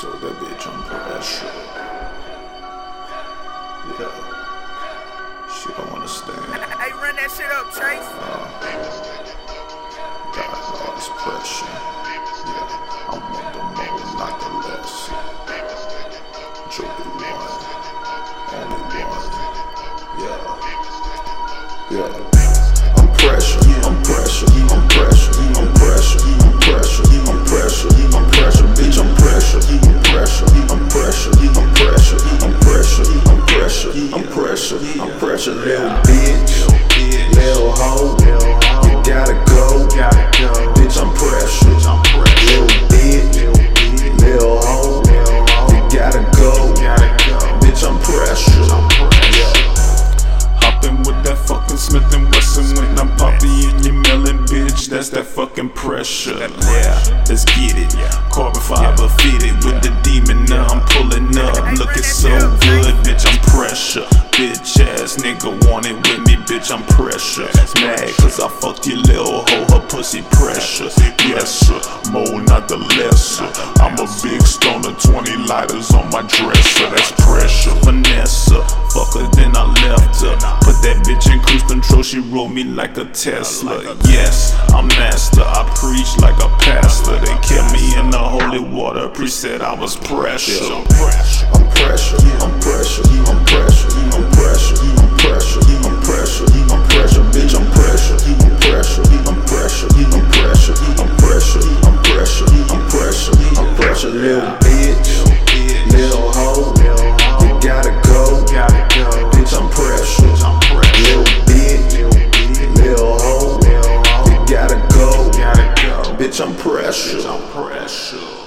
told that bitch I'm pressure. Yeah. She don't understand. Hey, run that shit up, Chase. Uh, Got all this pressure. Yeah. I'm on the more, not the less. Joey one. Only one. Yeah. Yeah. I'm pressure. I'm pressure. I'm pressure. I'm pressure. I'm pressure. Little bitch. Little hoe. You gotta go. Bitch, I'm pressure. Little bitch. Little hoe. You gotta go. Bitch, I'm pressure. Hopping with that fucking Smith and Wesson when I'm poppy and you melon, bitch. That's that fucking pressure. Yeah, let's get it. Carbon fiber fitted with the demon. Now I'm pulling up, looking so ass nigga want it with me, bitch. I'm pressure. Mad cause I fucked your little hoe, her pussy pressure. Yes, sir, more not the lesser. I'm a big stoner, 20 lighters on my dresser. That's pressure. Vanessa, fuck her, then I left her. Put that bitch in cruise control, she rolled me like a Tesla. Yes, I'm master, I preach like a pastor. They kept me in the holy water, priest said I was pressure, I'm pressure, I'm pressure, little bitch, little hoe, you gotta go, bitch, I'm pressure, little bitch, little hoe, you gotta go, bitch, I'm pressure.